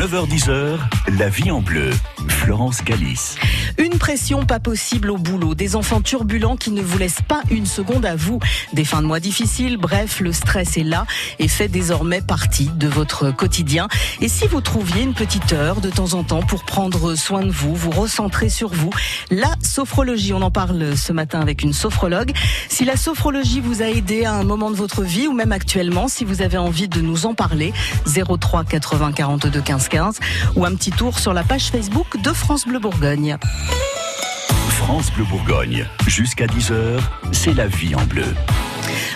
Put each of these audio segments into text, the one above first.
9h10h, la vie en bleu. Florence Galis. Une pression pas possible au boulot, des enfants turbulents qui ne vous laissent pas une seconde à vous, des fins de mois difficiles, bref, le stress est là et fait désormais partie de votre quotidien. Et si vous trouviez une petite heure de temps en temps pour prendre soin de vous, vous recentrer sur vous, la sophrologie, on en parle ce matin avec une sophrologue. Si la sophrologie vous a aidé à un moment de votre vie ou même actuellement, si vous avez envie de nous en parler, 03 80 42 15 15 ou un petit tour sur la page Facebook de France Bleu Bourgogne. France Bleu Bourgogne. Jusqu'à 10h, c'est la vie en bleu.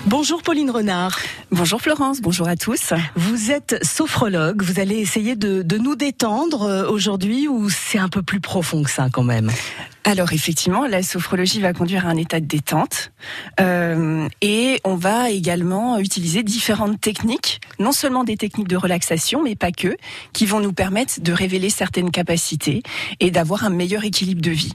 Bonjour Pauline Renard. Bonjour Florence, bonjour à tous. Vous êtes sophrologue, vous allez essayer de, de nous détendre euh, aujourd'hui ou c'est un peu plus profond que ça quand même? Alors effectivement, la sophrologie va conduire à un état de détente euh, et on va également utiliser différentes techniques, non seulement des techniques de relaxation, mais pas que, qui vont nous permettre de révéler certaines capacités et d'avoir un meilleur équilibre de vie.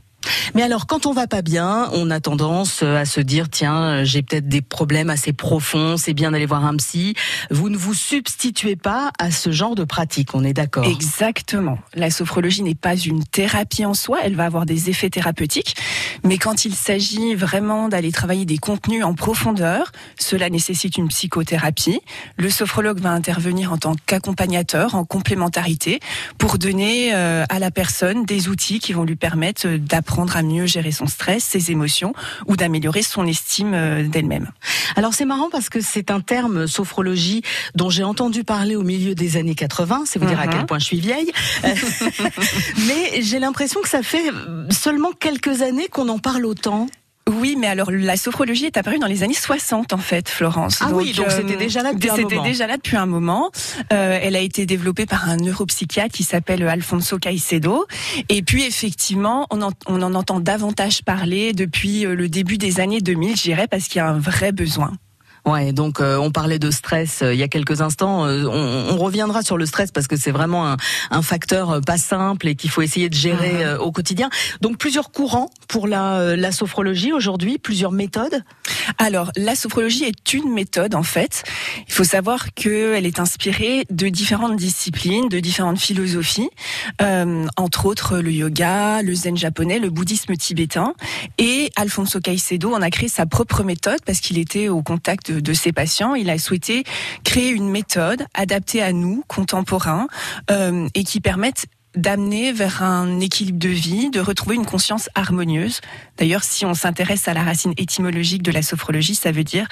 Mais alors, quand on va pas bien, on a tendance euh, à se dire tiens, euh, j'ai peut-être des problèmes assez profonds, c'est bien d'aller voir un psy. Vous ne vous substituez pas à ce genre de pratique, on est d'accord Exactement. La sophrologie n'est pas une thérapie en soi, elle va avoir des effets thérapeutiques, mais quand il s'agit vraiment d'aller travailler des contenus en profondeur, cela nécessite une psychothérapie. Le sophrologue va intervenir en tant qu'accompagnateur, en complémentarité, pour donner euh, à la personne des outils qui vont lui permettre d'apprendre à mieux gérer son stress, ses émotions ou d'améliorer son estime euh, d'elle-même. Alors c'est marrant parce que c'est un terme sophrologie dont j'ai entendu parler au milieu des années 80, c'est vous dire à mhm. quel point je suis vieille. Mais j'ai l'impression que ça fait seulement quelques années qu'on en parle autant. Oui, mais alors la sophrologie est apparue dans les années 60 en fait, Florence. Ah oui, donc c'était euh, déjà là depuis un moment. C'était déjà là depuis un moment. Euh, elle a été développée par un neuropsychiatre qui s'appelle Alfonso Caicedo. Et puis effectivement, on en, on en entend davantage parler depuis euh, le début des années 2000, je dirais, parce qu'il y a un vrai besoin. Ouais, donc euh, on parlait de stress euh, il y a quelques instants. Euh, on, on, reviendra sur le stress parce que c'est vraiment un, un, facteur pas simple et qu'il faut essayer de gérer ah. au quotidien. Donc plusieurs courants pour la, la sophrologie aujourd'hui, plusieurs méthodes? Alors la sophrologie est une méthode en fait. Il faut savoir qu'elle est inspirée de différentes disciplines, de différentes philosophies, euh, entre autres le yoga, le zen japonais, le bouddhisme tibétain. Et Alfonso Caicedo en a créé sa propre méthode parce qu'il était au contact de, ses patients, il a souhaité créer une méthode adaptée à nous, contemporains, euh, et qui permette d'amener vers un équilibre de vie, de retrouver une conscience harmonieuse. D'ailleurs, si on s'intéresse à la racine étymologique de la sophrologie, ça veut dire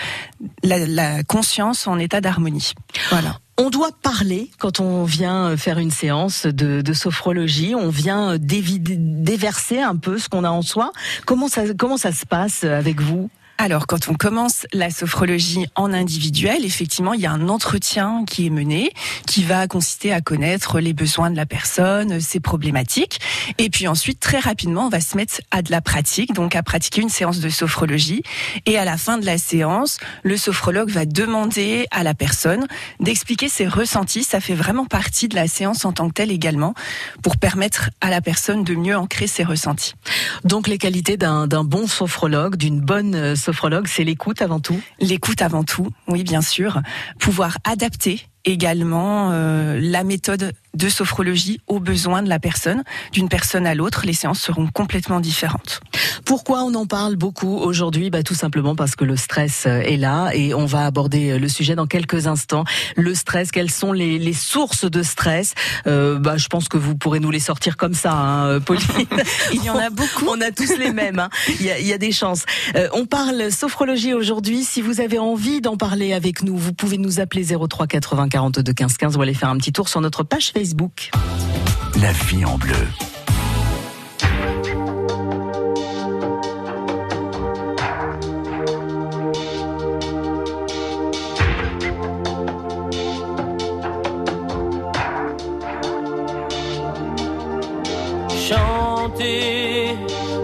la, conscience en état d'harmonie. Voilà. On doit parler quand on vient faire une séance de, de sophrologie. On vient déverser un peu ce qu'on a en soi. Comment ça, comment ça se passe avec vous? Alors, quand on commence la sophrologie en individuel, effectivement, il y a un entretien qui est mené, qui va consister à connaître les besoins de la personne, ses problématiques. Et puis ensuite, très rapidement, on va se mettre à de la pratique, donc à pratiquer une séance de sophrologie. Et à la fin de la séance, le sophrologue va demander à la personne d'expliquer ses ressentis. Ça fait vraiment partie de la séance en tant que telle également, pour permettre à la personne de mieux ancrer ses ressentis. Donc, les qualités d'un bon sophrologue, d'une bonne sophrologue, c'est l'écoute avant tout L'écoute avant tout, oui, bien sûr. Pouvoir adapter également euh, la méthode de sophrologie aux besoins de la personne. D'une personne à l'autre, les séances seront complètement différentes. Pourquoi on en parle beaucoup aujourd'hui? Bah, Tout simplement parce que le stress euh, est là et on va aborder euh, le sujet dans quelques instants. Le stress, quelles sont les, les sources de stress? Euh, bah, Je pense que vous pourrez nous les sortir comme ça, hein, Pauline. Il y en a beaucoup. On a tous les mêmes. Hein. Il, y a, il, y a, des chances. Euh, on parle sophrologie aujourd'hui. Si vous avez envie d'en parler avec nous, vous pouvez nous appeler 03 80 42 15 15 ou aller faire un petit tour sur notre page Facebook. La vie en bleu. Chanter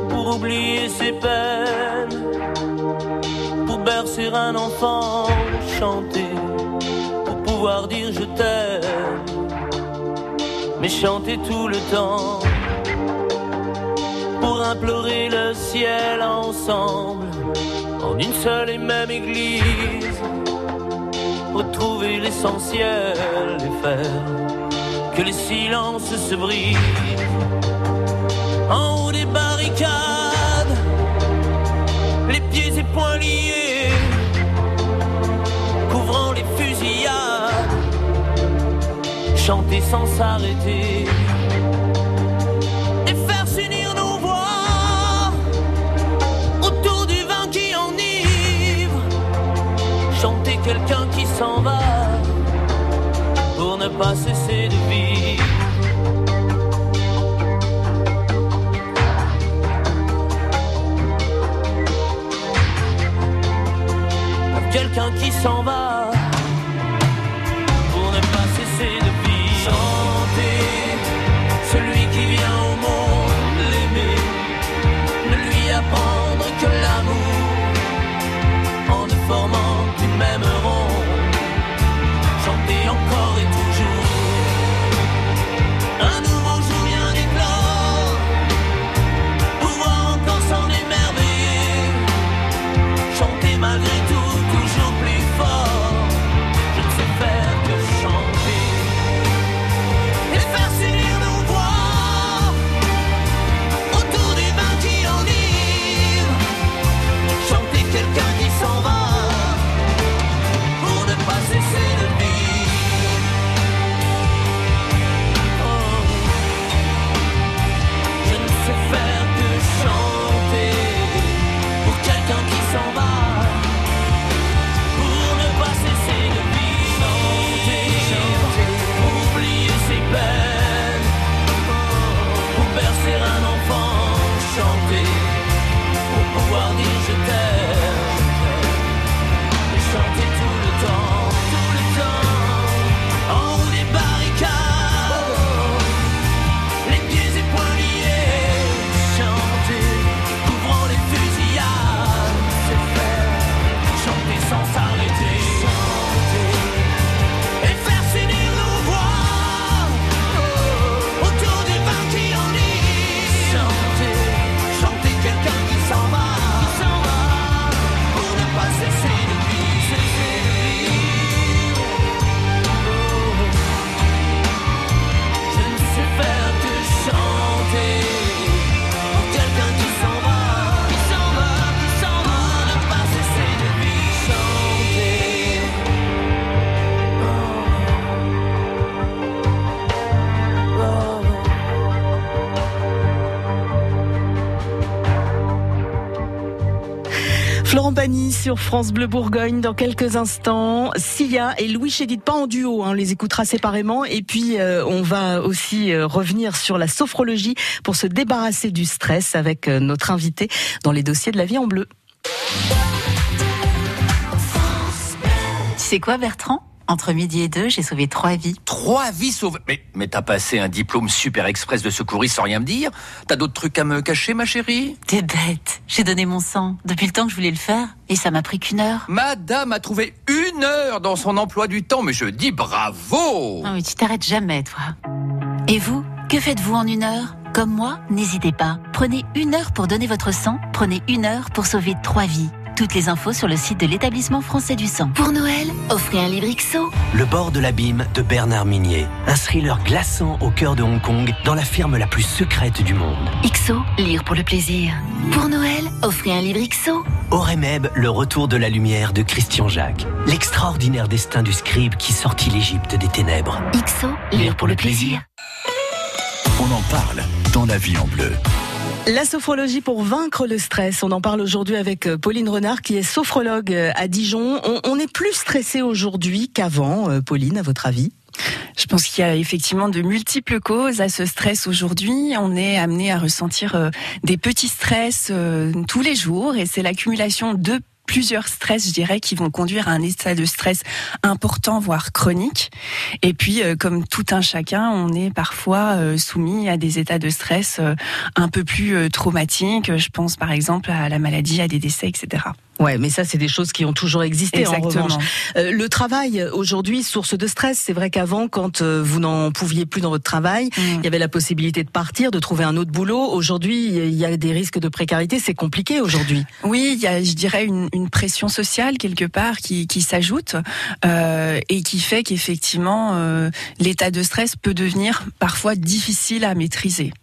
pour oublier ses peines, pour bercer un enfant, chanter dire je t'aime, mais chanter tout le temps pour implorer le ciel ensemble en une seule et même église, retrouver l'essentiel et faire que les silences se brisent. En haut des barricades, les pieds et poings liés, chanter sans s'arrêter. Et faire s'unir nos voix autour du vin qui enivre, chanter quelqu'un qui s'en va pour ne pas cesser de vivre. Quelqu'un qui s'en va France Bleu Bourgogne dans quelques instants. Sia et Louis Chédid, pas en duo, hein, on les écoutera séparément. Et puis euh, on va aussi euh, revenir sur la sophrologie pour se débarrasser du stress avec euh, notre invité dans les dossiers de la vie en bleu. Tu sais quoi, Bertrand? Entre midi et deux, j'ai sauvé trois vies. Trois vies sauvées. Mais, mais t'as passé un diplôme super express de secouriste sans rien me dire T'as d'autres trucs à me cacher, ma chérie? T'es bête. J'ai donné mon sang depuis le temps que je voulais le faire et ça m'a pris qu'une heure. Madame a trouvé une heure dans son emploi du temps, mais je dis bravo Non mais tu t'arrêtes jamais, toi. Et vous, que faites-vous en une heure? Comme moi, n'hésitez pas. Prenez une heure pour donner votre sang. Prenez une heure pour sauver trois vies. Toutes les infos sur le site de l'établissement français du sang. Pour Noël, offrez un livre XO. Le bord de l'abîme de Bernard Minier. Un thriller glaçant au cœur de Hong Kong, dans la firme la plus secrète du monde. XO, lire pour le plaisir. Pour Noël, offrez un livre XO. Oremeb, le retour de la lumière de Christian Jacques. L'extraordinaire destin du scribe qui sortit l'Égypte des ténèbres. XO, lire pour le plaisir. On en parle dans la vie en bleu. La sophrologie pour vaincre le stress. On en parle aujourd'hui avec euh, Pauline Renard qui est sophrologue euh, à Dijon. On, est plus stressé aujourd'hui qu'avant, euh, Pauline, à votre avis? Je pense qu'il y a effectivement de multiples causes à ce stress aujourd'hui. On est amené à ressentir des petits stress tous les jours et c'est l'accumulation de plusieurs stress, je dirais, qui vont conduire à un état de stress important, voire chronique. Et puis, euh, comme tout un chacun, on est parfois euh, soumis à des états de stress euh, un peu plus traumatiques. Je pense par exemple à la maladie, à des décès, etc. Ouais, mais ça, c'est des choses qui ont toujours existé. Exactement. En revanche, Euh, le travail aujourd'hui, source de stress. C'est vrai qu'avant, quand euh, vous n'en pouviez plus dans votre travail, Mm. il y avait la possibilité de partir, de trouver un autre boulot. Aujourd'hui, il y a des risques de précarité. C'est compliqué aujourd'hui. Oui, il y a, je dirais, une, une pression sociale quelque part qui, qui s'ajoute euh, et qui fait qu'effectivement, euh, l'état de stress peut devenir parfois difficile à maîtriser.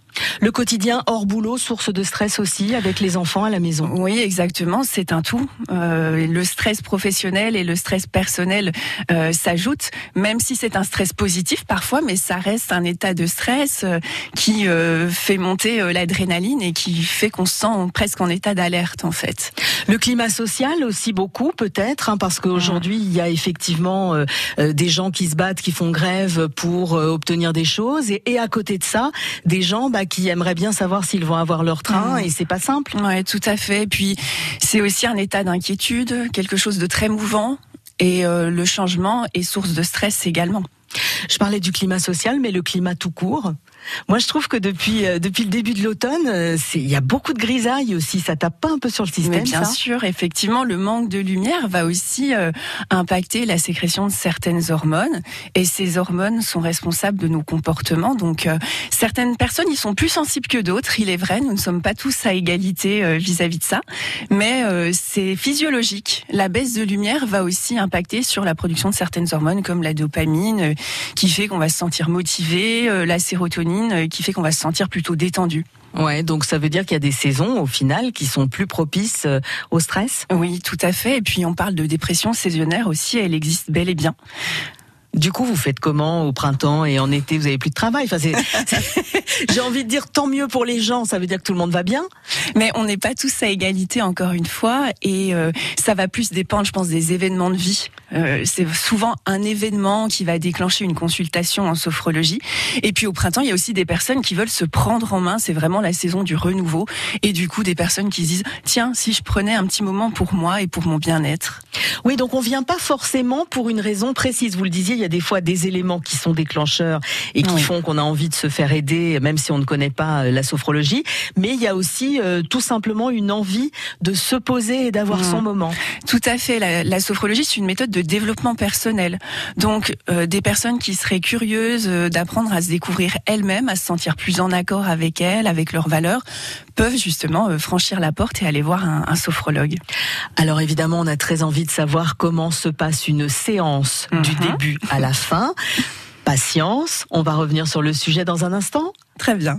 Le quotidien hors boulot, source de stress aussi, avec les enfants à la maison. Oui, exactement, c'est un tout. Euh, le stress professionnel et le stress personnel euh, s'ajoutent, même si c'est un stress positif parfois, mais ça reste un état de stress euh, qui euh, fait monter euh, l'adrénaline et qui fait qu'on se sent presque en état d'alerte en fait. Le climat social aussi beaucoup peut-être, hein, parce qu'aujourd'hui il y a effectivement euh, des gens qui se battent, qui font grève pour obtenir des choses, et, et à côté de ça, des gens bah, qui aimeraient bien savoir s'ils vont avoir leur train, et c'est pas simple. Ouais, tout à fait. Puis c'est aussi un état d'inquiétude, quelque chose de très mouvant. Et euh, le changement est source de stress également. Je parlais du climat social, mais le climat tout court. Moi, je trouve que depuis euh, depuis le début de l'automne, euh, il y a beaucoup de grisailles aussi. Ça tape pas un peu sur le système, Mais bien ça sûr, effectivement, le manque de lumière va aussi euh, impacter la sécrétion de certaines hormones. Et ces hormones sont responsables de nos comportements. Donc, euh, certaines personnes y sont plus sensibles que d'autres. Il est vrai, nous ne sommes pas tous à égalité euh, vis-à-vis de ça. Mais euh, c'est physiologique. La baisse de lumière va aussi impacter sur la production de certaines hormones comme la dopamine, euh, qui fait qu'on va se sentir motivé, euh, la sérotonine, euh, qui fait qu'on va se sentir plutôt détendu. Ouais, donc ça veut dire qu'il y a des saisons au final qui sont plus propices euh, au stress? Oui, tout à fait. Et puis on parle de dépression saisonnière aussi, elle existe bel et bien. Du coup, vous faites comment au printemps et en été Vous avez plus de travail? Enfin, j'ai envie de dire tant mieux pour les gens. Ça veut dire que tout le monde va bien. Mais on n'est pas tous à égalité encore une fois, et euh, ça va plus dépendre, je pense, des événements de vie. Euh, c'est souvent un événement qui va déclencher une consultation en sophrologie. Et puis au printemps, il y a aussi des personnes qui veulent se prendre en main. C'est vraiment la saison du renouveau, et du coup des personnes qui se disent tiens, si je prenais un petit moment pour moi et pour mon bien-être. Oui, donc on vient pas forcément pour une raison précise. Vous le disiez, il y a des fois des éléments qui sont déclencheurs et qui Oui. font qu'on a envie de se faire aider, même si on ne connaît pas euh, la sophrologie. Mais il y a aussi euh, tout simplement une envie de se poser et d'avoir son moment. Tout à fait. La, la sophrologie, c'est une méthode de développement personnel. Donc, euh, des personnes qui seraient curieuses euh, d'apprendre à se découvrir elles-mêmes, à se sentir plus en accord avec elles, avec leurs valeurs, peuvent justement euh, franchir la porte et aller voir un, un sophrologue. Alors évidemment, on a très envie de savoir comment se passe une séance du Mhm. début à la fin. Patience, on va revenir sur le sujet dans un instant. Très bien.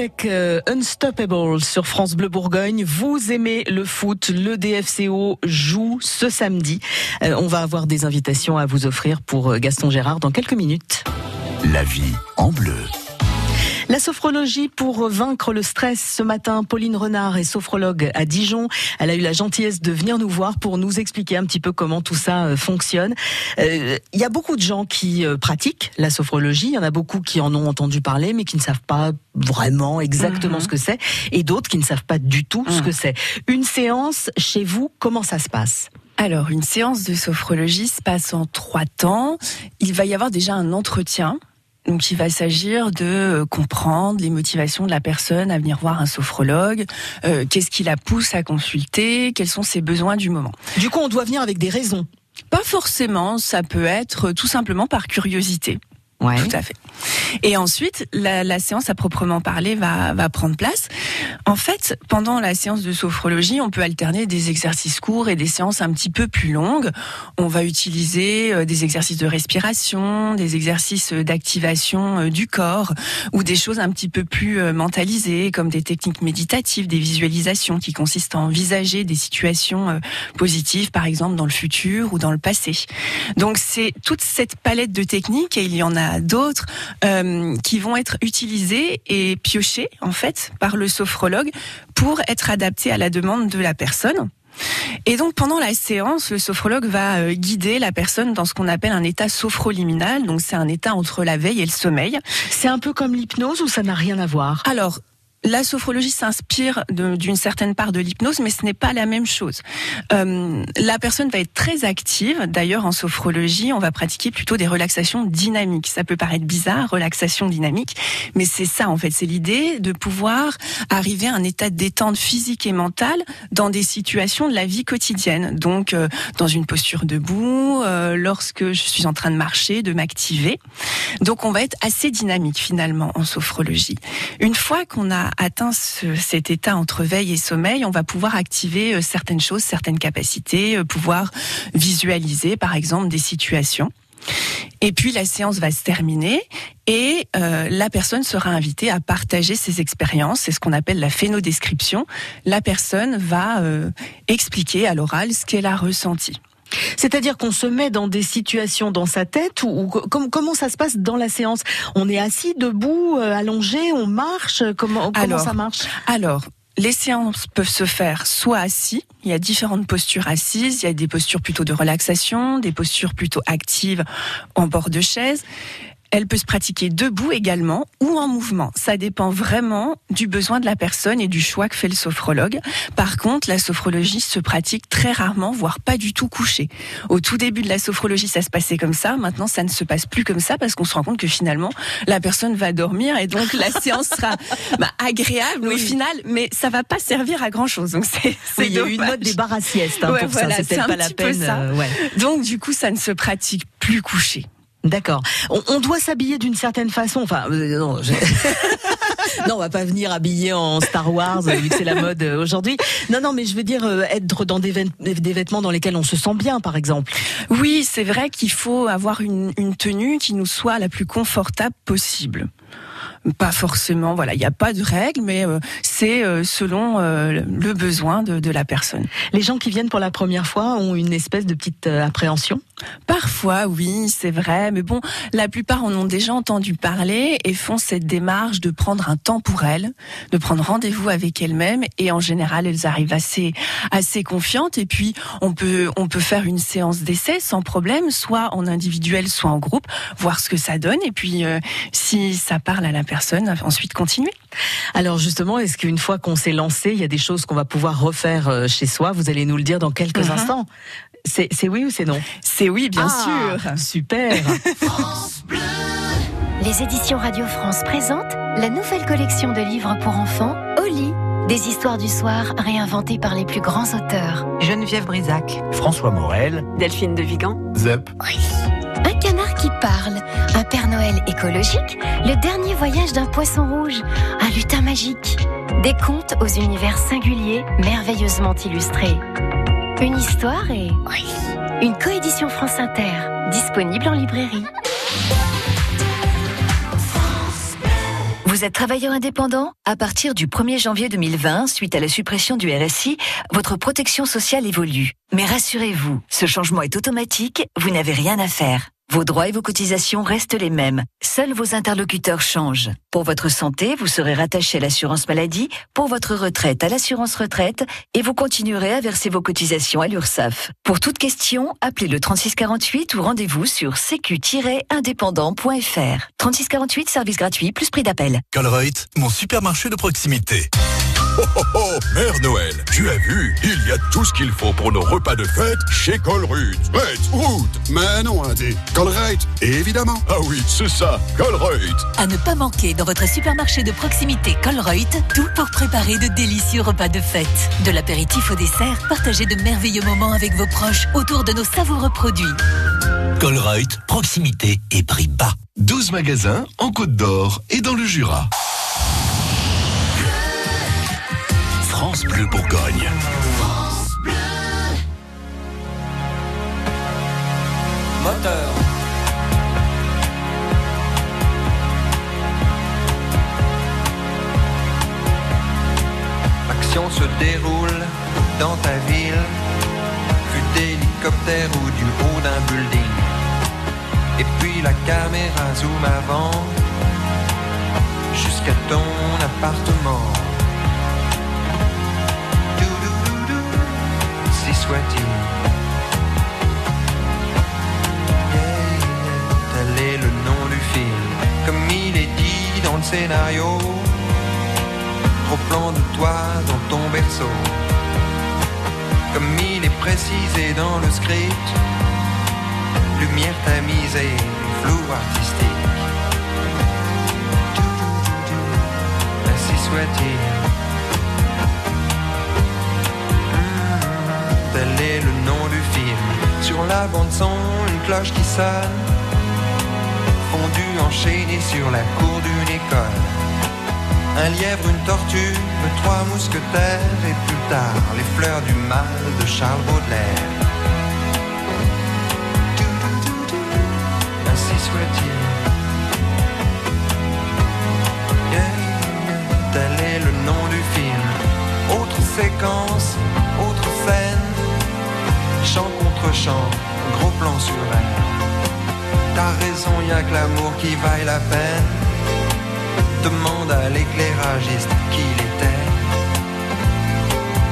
Avec euh, Unstoppable sur France Bleu Bourgogne. Vous aimez le foot, le DFCO joue ce samedi. Euh, on va avoir des invitations à vous offrir pour euh, Gaston Gérard dans quelques minutes. La vie en bleu. La sophrologie pour vaincre le stress. Ce matin, Pauline Renard est sophrologue à Dijon. Elle a eu la gentillesse de venir nous voir pour nous expliquer un petit peu comment tout ça euh, fonctionne. Euh, Il y a beaucoup de gens qui euh, pratiquent la sophrologie. Il y en a beaucoup qui en ont entendu parler, mais qui ne savent pas vraiment exactement Mhm. ce que c'est. Et d'autres qui ne savent pas du tout ce Mhm. que c'est. Une séance chez vous, comment ça se passe? Alors, une séance de sophrologie se passe en trois temps. Il va y avoir déjà un entretien. Donc, il va s'agir de euh, comprendre les motivations de la personne à venir voir un sophrologue, euh, qu'est-ce qui la pousse à consulter, quels sont ses besoins du moment. Du coup, on doit venir avec des raisons. Pas forcément, ça peut être tout simplement par curiosité. Ouais. Tout à fait. Et ensuite, la, la séance à proprement parler va, va prendre place. En fait, pendant la séance de sophrologie, on peut alterner des exercices courts et des séances un petit peu plus longues. On va utiliser euh, des exercices de respiration, des exercices d'activation euh, du corps ou des choses un petit peu plus euh, mentalisées comme des techniques méditatives, des visualisations qui consistent à envisager des situations positives, par exemple dans le futur ou dans le passé. Donc c'est toute cette palette de techniques et il y en a d'autres euh, qui vont être utilisées et piochées en fait par le sophrologue pour être adaptées à la demande de la personne. Et donc pendant la séance, le sophrologue va euh, guider la personne dans ce qu'on appelle un état sophroliminal. Donc c'est un état entre la veille et le sommeil. C'est un peu comme l'hypnose ou ça n'a rien à voir? Alors, la sophrologie s'inspire d'une certaine part de l'hypnose, mais ce n'est pas la même chose. Euh, la personne va être très active. D'ailleurs, en sophrologie, on va pratiquer plutôt des relaxations dynamiques. Ça peut paraître bizarre, relaxation dynamique, mais c'est ça en fait. C'est l'idée de pouvoir arriver à un état de détente physique et mentale dans des situations de la vie quotidienne. Donc, euh, dans une posture debout, euh, lorsque je suis en train de marcher, de m'activer. Donc, on va être assez dynamique finalement en sophrologie. Une fois qu'on a atteint ce- cet état entre veille et sommeil, on va pouvoir activer euh, certaines choses, certaines capacités, euh, pouvoir visualiser par exemple des situations. Et puis la séance va se terminer et euh, la personne sera invitée à partager ses expériences. C'est ce qu'on appelle la phénodescription. La personne va expliquer à l'oral ce qu'elle a ressenti. C'est-à-dire qu'on se met dans des situations dans sa tête ou, ou com- comment ça se passe dans la séance? On est assis, debout, euh, allongé, on marche? Comment, comment Alors, ça marche? Alors, les séances peuvent se faire soit assis, il y a différentes postures assises, il y a des postures plutôt de relaxation, des postures plutôt actives en bord de chaise. Elle peut se pratiquer debout également ou en mouvement. Ça dépend vraiment du besoin de la personne et du choix que fait le sophrologue. Par contre, la sophrologie se pratique très rarement, voire pas du tout couchée. Au tout début de la sophrologie, ça se passait comme ça. Maintenant, ça ne se passe plus comme ça parce qu'on se rend compte que finalement, la personne va dormir et donc la séance sera bah, agréable au final, mais ça va pas servir à grand chose. Donc c'est Oui, c'est il y a eu une mode des bars à sieste hein, Ouais, pour voilà, ça, pas la peine. euh, ouais. Donc du coup, ça ne se pratique plus couché. D'accord. On, on doit s'habiller d'une certaine façon. Enfin, euh, non, je- non, on va pas venir habillé en Star Wars euh, vu que c'est la mode euh, aujourd'hui. Non, non, mais je veux dire euh, être dans des, des vêtements dans lesquels on se sent bien, par exemple. Oui, c'est vrai qu'il faut avoir une, une tenue qui nous soit la plus confortable possible. Pas forcément, voilà, il n'y a pas de règle, mais euh, c'est euh, selon euh, le besoin de, de la personne. Les gens qui viennent pour la première fois ont une espèce de petite appréhension? Parfois, oui, c'est vrai, mais bon, la plupart en ont déjà entendu parler et font cette démarche de prendre un temps pour elles, de prendre rendez-vous avec elles-mêmes, et en général, elles arrivent assez, assez confiantes. Et puis, on peut, on peut faire une séance d'essai sans problème, soit en individuel, soit en groupe, voir ce que ça donne, et puis si ça parle à la personne, ensuite continuer. Alors justement, est-ce qu'une fois qu'on s'est lancé, il y a des choses qu'on va pouvoir refaire euh, chez soi? Vous allez nous le dire dans quelques Mhm. instants. C'est oui ou c'est non? C'est oui, bien Ah, sûr. Super. Les éditions Radio France présentent la nouvelle collection de livres pour enfants, Oli. Des histoires du soir réinventées par les plus grands auteurs. Geneviève Brisac, François Morel, Delphine de Vigan, Zep, canard qui parle, un Père Noël écologique, le dernier voyage d'un poisson rouge, un lutin magique. Des contes aux univers singuliers, merveilleusement illustrés. Une histoire et une coédition France Inter, disponible en librairie. Vous êtes travailleur indépendant? À partir du 1er janvier 2020, suite à la suppression du RSI, votre protection sociale évolue. Mais rassurez-vous, ce changement est automatique, vous n'avez rien à faire. Vos droits et vos cotisations restent les mêmes. Seuls vos interlocuteurs changent. Pour votre santé, vous serez rattaché à l'assurance maladie, pour votre retraite à l'assurance retraite, et vous continuerez à verser vos cotisations à l'URSSAF. Pour toute question, appelez le 3648 ou rendez-vous sur sécu-indépendant.fr. 3648, service gratuit, plus prix d'appel. Colruyt, mon supermarché de proximité. Oh oh oh, Mère Noël, tu as vu, il y a tout ce qu'il faut pour nos repas de fête chez Colruyt. Fête, route Mais non, Indé, Colruyt, évidemment. Ah oui, c'est ça, Colruyt. À ne pas manquer dans votre supermarché de proximité Colruyt, tout pour préparer de délicieux repas de fête. De l'apéritif au dessert, partagez de merveilleux moments avec vos proches autour de nos savoureux produits. Colruyt, proximité et prix bas. 12 magasins en Côte d'Or et dans le Jura. France Bleu Bourgogne. Moteur. L'action se déroule dans ta ville, vue d'hélicoptère ou du haut d'un building. Et puis la caméra zoom avant, jusqu'à ton appartement. Si soit-il. Tel est le nom du film, comme il est dit dans le scénario. Au plan de toi dans ton berceau, comme il est précisé dans le script. Lumière tamisée, flou artistique. Ainsi soit-il. La bande son, une cloche qui sonne. Fondue enchaînée sur la cour d'une école. Un lièvre, une tortue, trois mousquetaires et plus tard les fleurs du mal de Charles Baudelaire. Ainsi soit-il. Tel est le nom du film? Autre séquence. Chant contre chant, gros plan sur elle. T'as raison, y a que l'amour qui vaille la peine. Demande à l'éclairagiste qui il était.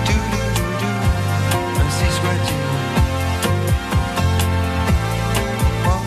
Doudoudou, Ainsi soit-il. Oh,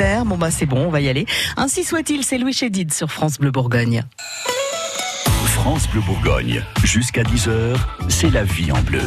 Bon bah c'est bon, on va y aller. Ainsi soit-il, c'est Louis Chédid sur France Bleu Bourgogne. France Bleu Bourgogne. Jusqu'à 10h, c'est la vie en bleu.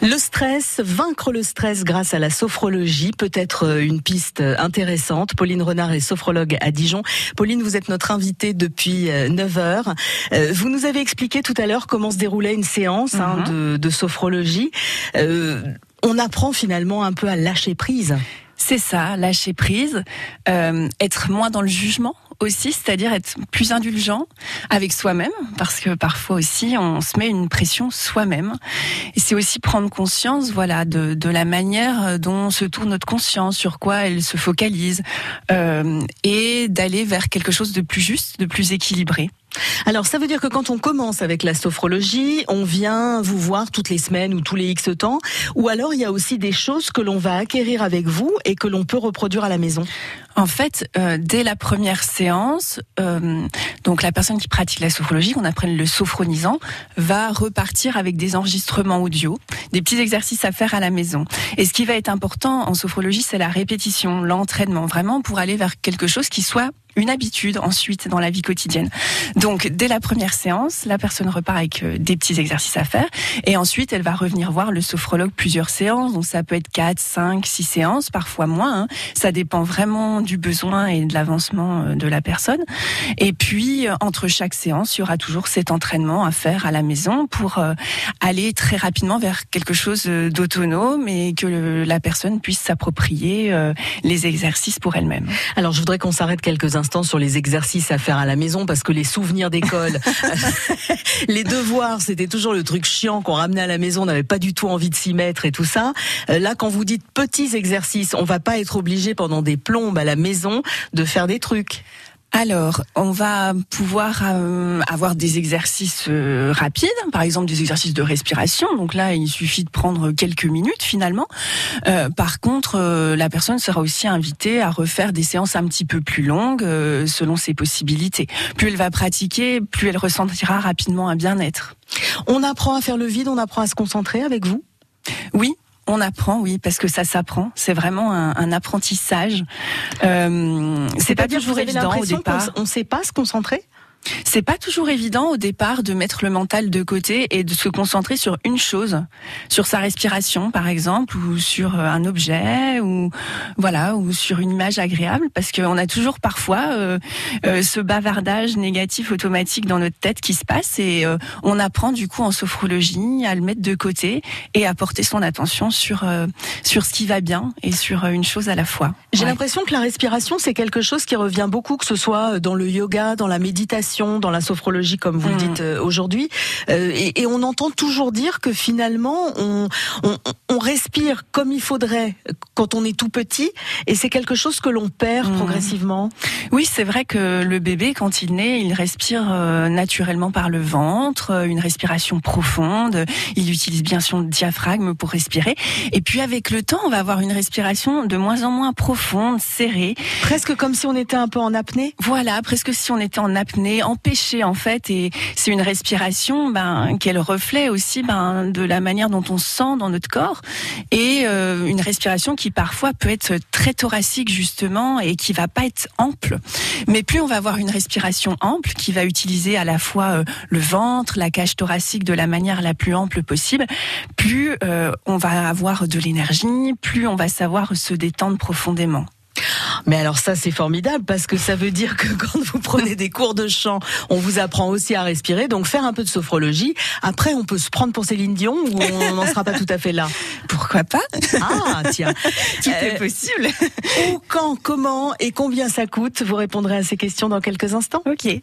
Le stress, vaincre le stress grâce à la sophrologie peut être euh, une piste intéressante. Pauline Renard est sophrologue à Dijon. Pauline, vous êtes notre invitée depuis 9 heures. Euh, Vous nous avez expliqué tout à l'heure comment se déroulait une séance hein, de, de sophrologie. Euh, on apprend finalement un peu à lâcher prise. C'est ça, lâcher prise, euh, être moins dans le jugement aussi, c'est-à-dire être plus indulgent avec soi-même, parce que parfois aussi on se met une pression soi-même. Et c'est aussi prendre conscience, voilà, de, de, la manière dont se tourne notre conscience, sur quoi elle se focalise, euh, et d'aller vers quelque chose de plus juste, de plus équilibré. Alors ça veut dire que quand on commence avec la sophrologie, on vient vous voir toutes les semaines ou tous les X temps, ou alors il y a aussi des choses que l'on va acquérir avec vous et que l'on peut reproduire à la maison. En fait, euh, dès la première séance, euh, donc la personne qui pratique la sophrologie, qu'on appelle le sophronisant, va repartir avec des enregistrements audio, des petits exercices à faire à la maison. Et ce qui va être important en sophrologie, c'est la répétition, l'entraînement, vraiment pour aller vers quelque chose qui soit une habitude ensuite dans la vie quotidienne. Donc dès la première séance, la personne repart avec euh, des petits exercices à faire et ensuite elle va revenir voir le sophrologue plusieurs séances. Donc ça peut être 4, 5, 6 séances, parfois moins. Hein. Ça dépend vraiment du besoin et de l'avancement euh, de la personne. Et puis euh, entre chaque séance, il y aura toujours cet entraînement à faire à la maison pour aller très rapidement vers quelque chose d'autonome et que la personne puisse s'approprier les exercices pour elle-même. Alors je voudrais qu'on s'arrête quelques instants sur les exercices à faire à la maison parce que les souvenirs d'école, les devoirs, c'était toujours le truc chiant qu'on ramenait à la maison, on n'avait pas du tout envie de s'y mettre et tout ça. Euh, là, quand vous dites petits exercices, on va pas être obligé pendant des plombes à la maison de faire des trucs. Alors, on va pouvoir euh, avoir des exercices euh, rapides, par exemple des exercices de respiration. Donc là, il suffit de prendre quelques minutes finalement. Euh, par contre, la personne sera aussi invitée à refaire des séances un petit peu plus longues selon ses possibilités. Plus elle va pratiquer, plus elle ressentira rapidement un bien-être. On apprend à faire le vide, on apprend à se concentrer avec vous? Oui, on apprend, oui, parce que ça s'apprend. C'est vraiment un, apprentissage. Euh, c'est pas toujours évident au départ. On ne sait pas se concentrer? C'est pas toujours évident au départ de mettre le mental de côté et de se concentrer sur une chose, sur sa respiration par exemple, ou sur euh, un objet, ou voilà, ou sur une image agréable, parce qu'on a toujours parfois euh, euh, ce bavardage négatif automatique dans notre tête qui se passe et on apprend du coup en sophrologie à le mettre de côté et à porter son attention sur sur ce qui va bien et sur une chose à la fois. J'ai l'impression que la respiration c'est quelque chose qui revient beaucoup, que ce soit dans le yoga, dans la méditation dans la sophrologie, comme vous le mm. dites euh, aujourd'hui. Euh, et, et, on entend toujours dire que finalement, on, on, on, respire comme il faudrait quand on est tout petit, et c'est quelque chose que l'on perd mm. progressivement. Oui, c'est vrai que le bébé, quand il naît, il respire euh, naturellement par le ventre, une respiration profonde. Il utilise bien son diaphragme pour respirer. Et puis avec le temps, on va avoir une respiration de moins en moins profonde, serrée. Presque comme si on était un peu en apnée. Voilà, presque si on était en apnée, empêcher en fait et c'est une respiration ben qui est le reflet aussi ben de la manière dont on se sent dans notre corps. Et euh, une respiration qui parfois peut être très thoracique justement et qui va pas être ample. Mais plus on va avoir une respiration ample qui va utiliser à la fois euh, le ventre la cage thoracique de la manière la plus ample possible plus euh, on va avoir de l'énergie plus on va savoir se détendre profondément mais alors ça c'est formidable parce que ça veut dire que quand vous prenez des cours de chant, on vous apprend aussi à respirer. Donc faire un peu de sophrologie. Après on peut se prendre pour Céline Dion ou on n'en sera pas tout à fait là? Pourquoi pas? Ah tiens, tout est euh, possible. Où, quand, comment et combien ça coûte? Vous répondrez à ces questions dans quelques instants. Ok.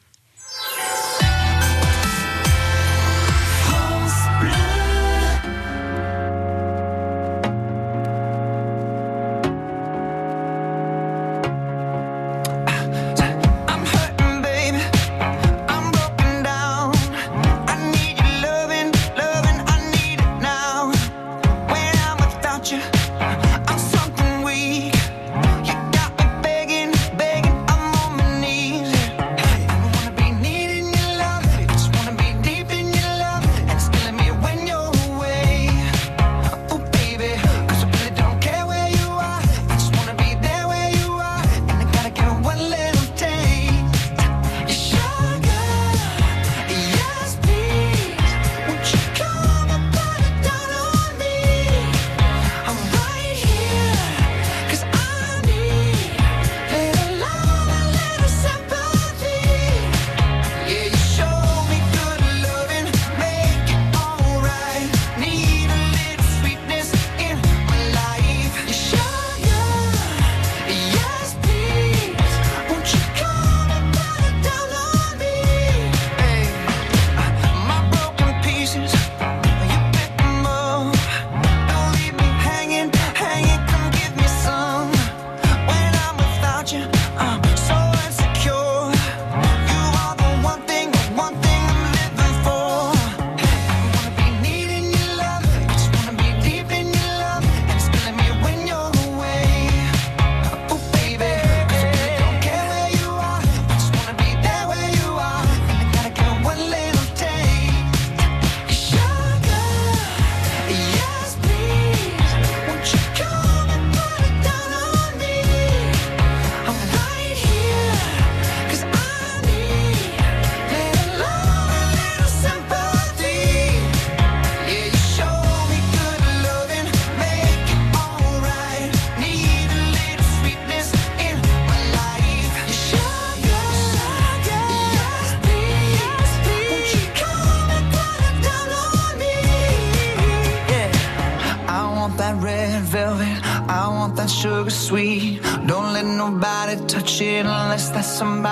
somebody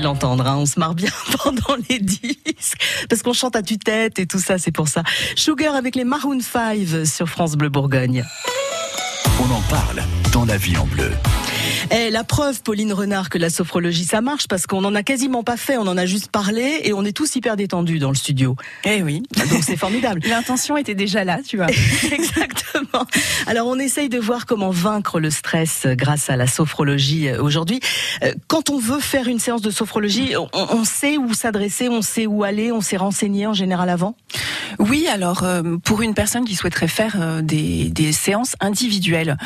l'entendre, hein, on se marre bien pendant les disques, parce qu'on chante à tue-tête et tout ça, c'est pour ça. Sugar avec les Maroon 5 sur France Bleu Bourgogne. On en parle dans la vie en bleu. Eh, la preuve, Pauline Renard, que la sophrologie, ça marche, parce qu'on en a quasiment pas fait, on en a juste parlé, et on est tous hyper détendus dans le studio. Eh oui. Donc c'est formidable. L'intention était déjà là, tu vois. Exactement. Alors on essaye de voir comment vaincre le stress grâce à la sophrologie euh, aujourd'hui. Euh, Quand on veut faire une séance de sophrologie, on, on sait où s'adresser, on sait où aller, on s'est renseigné en général avant? Oui, alors euh, pour une personne qui souhaiterait faire euh, des, des séances individuelles,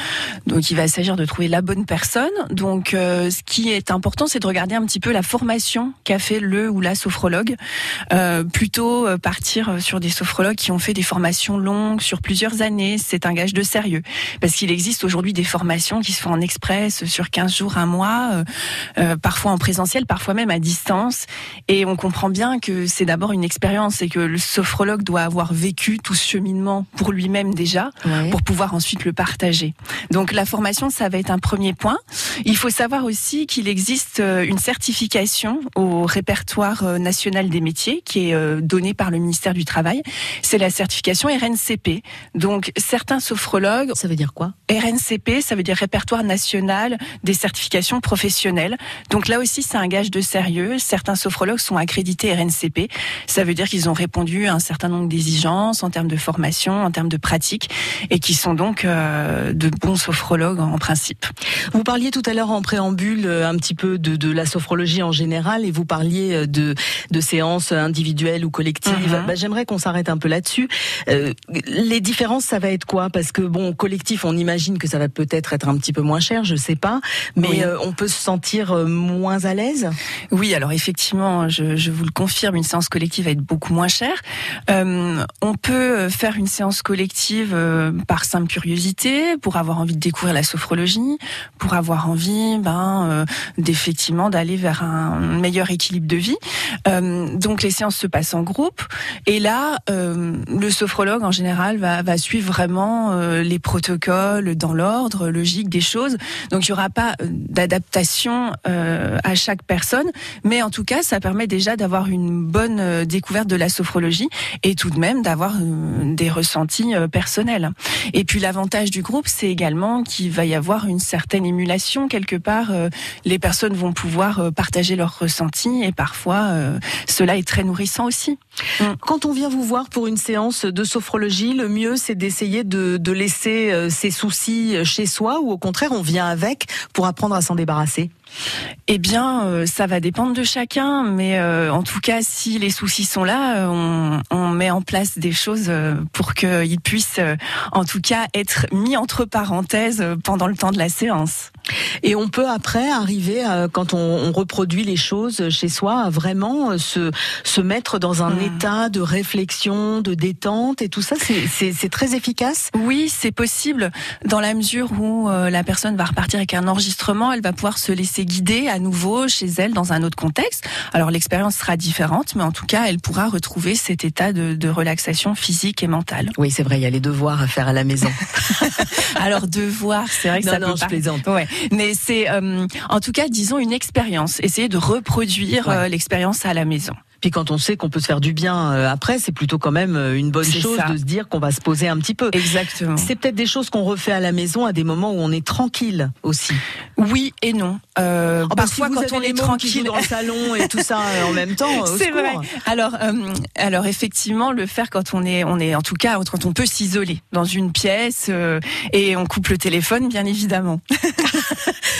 donc il va s'agir de trouver la bonne personne. Donc euh, ce qui est important, c'est de regarder un petit peu la formation qu'a fait le ou la sophrologue. Euh, plutôt euh, partir sur des sophrologues qui ont fait des formations longues sur plusieurs années. C'est un gage de sérieux parce qu'il existe aujourd'hui des formations qui se font en express sur 15 jours, un mois, euh, euh, parfois en présentiel, parfois même à distance. Et on comprend bien que c'est d'abord une expérience et que le sophrologue doit avoir vécu tout ce cheminement pour lui-même déjà, pour pouvoir ensuite le partager. Donc la formation, ça va être un premier point. Il faut savoir aussi qu'il existe euh, une certification au répertoire euh, national des métiers qui est euh, donnée par le ministère du Travail. C'est la certification RNCP. Donc certains sophrologues... Ça veut dire quoi? RNCP, ça veut dire répertoire national des certifications professionnelles. Donc là aussi, c'est un gage de sérieux. Certains sophrologues sont accrédités RNCP. Ça veut dire qu'ils ont répondu à un certain nombre d'exigences en termes de formation, en termes de pratique, et qui sont donc euh, de bons sophrologues en principe. Vous parliez tout à l'heure en préambule euh, un petit peu de, de la sophrologie en général et vous parliez euh, de, de séances individuelles ou collectives. Mhm. Bah, J'aimerais qu'on s'arrête un peu là-dessus. Euh, les différences, ça va être quoi? Parce que bon, collectif, on imagine que ça va peut-être être un petit peu moins cher, je sais pas, mais Oui. euh, on peut se sentir moins à l'aise? Oui, alors effectivement, je, je vous le confirme, une séance collective va être beaucoup moins chère. Euh, on peut faire une séance collective par simple curiosité, pour avoir envie de découvrir la sophrologie, pour avoir envie, ben, euh, d'effectivement d'aller vers un meilleur équilibre de vie. Euh, donc les séances se passent en groupe, et là, euh, le sophrologue en général va, va suivre vraiment les protocoles dans l'ordre logique des choses. Donc il n'y aura pas d'adaptation à chaque personne, mais en tout cas, ça permet déjà d'avoir une bonne découverte de la sophrologie et tout de même d'avoir des ressentis personnels. Et puis l'avantage du groupe, c'est également qu'il va y avoir une certaine émulation quelque part. euh, les personnes vont pouvoir euh, partager leurs ressentis et parfois euh, cela est très nourrissant aussi. Quand on vient vous voir pour une séance de sophrologie, le mieux c'est d'essayer de, de laisser ses soucis chez soi ou au contraire on vient avec pour apprendre à s'en débarrasser? Eh bien, euh, ça va dépendre de chacun, mais euh, en tout cas, si les soucis sont là, euh, on, on met en place des choses pour qu'ils puissent, en tout cas, être mis entre parenthèses pendant le temps de la séance. Et on peut après arriver, à, quand on, on reproduit les choses chez soi, à vraiment se, se mettre dans un état de réflexion, de détente et tout ça, c'est- très efficace? Oui, c'est possible dans la mesure où euh, la personne va repartir avec un enregistrement, elle va pouvoir se laisser guider à nouveau chez elle dans un autre contexte. Alors l'expérience sera différente, mais en tout cas, elle pourra retrouver cet état de, de relaxation physique et mentale. Oui, c'est vrai, il y a les devoirs à faire à la maison. Alors devoir, c'est vrai que Non, ça non, peut je pas- plaisante. Ouais, mais c'est euh, en tout cas, disons une expérience. Essayer de reproduire Ouais. euh, l'expérience à la maison. Puis quand on sait qu'on peut se faire du bien euh, après, c'est plutôt quand même euh, une bonne chose ça. de se dire qu'on va se poser un petit peu. Exactement. C'est peut-être des choses qu'on refait à la maison à des moments où on est tranquille aussi. Oui et non. Euh, si parfois, vous quand avez on est tranquille dans le salon et tout ça euh, en même temps, C'est vrai. Alors, euh, alors effectivement, le faire quand on est, on est en tout cas quand on peut s'isoler dans une pièce euh, et on coupe le téléphone, bien évidemment.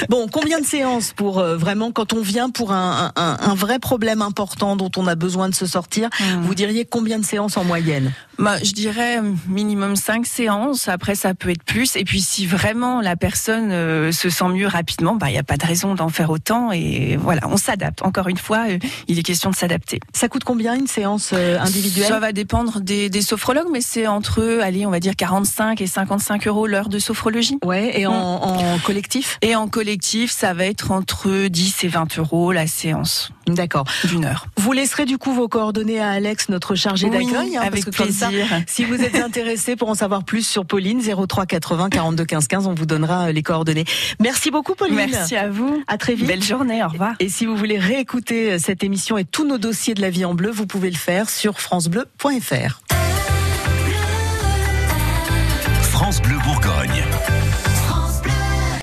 Bon, combien de séances pour vraiment quand on vient pour un, un, un vrai problème important dont on a besoin de se sortir Vous diriez combien de séances en moyenne Bah, je dirais minimum cinq séances. Après, ça peut être plus. Et puis, si vraiment la personne euh, se sent mieux rapidement, bah, il n'y a pas de raison d'en faire autant. Et voilà, on s'adapte. Encore une fois, euh, il est question de s'adapter. Ça coûte combien une séance euh, individuelle? Ça va dépendre des, des sophrologues, mais c'est entre, allez, on va dire 45 et 55 euros l'heure de sophrologie. Ouais, et en, Mm. en collectif? Et en collectif, ça va être entre 10 et 20 euros la séance D'accord. d'une heure. Vous laisserez du coup vos coordonnées à Alex, notre chargé Oui, d'accueil. hein, avec parce que comme ça, plaisir. si vous êtes intéressé pour en savoir plus sur Pauline, 03 80 42 15 15, on vous donnera euh, les coordonnées. Merci beaucoup Pauline. Merci à vous. À très vite. Belle journée, au revoir. Et si vous voulez réécouter euh, cette émission et tous nos dossiers de la vie en bleu, vous pouvez le faire sur francebleu.fr. France Bleu Bourgogne.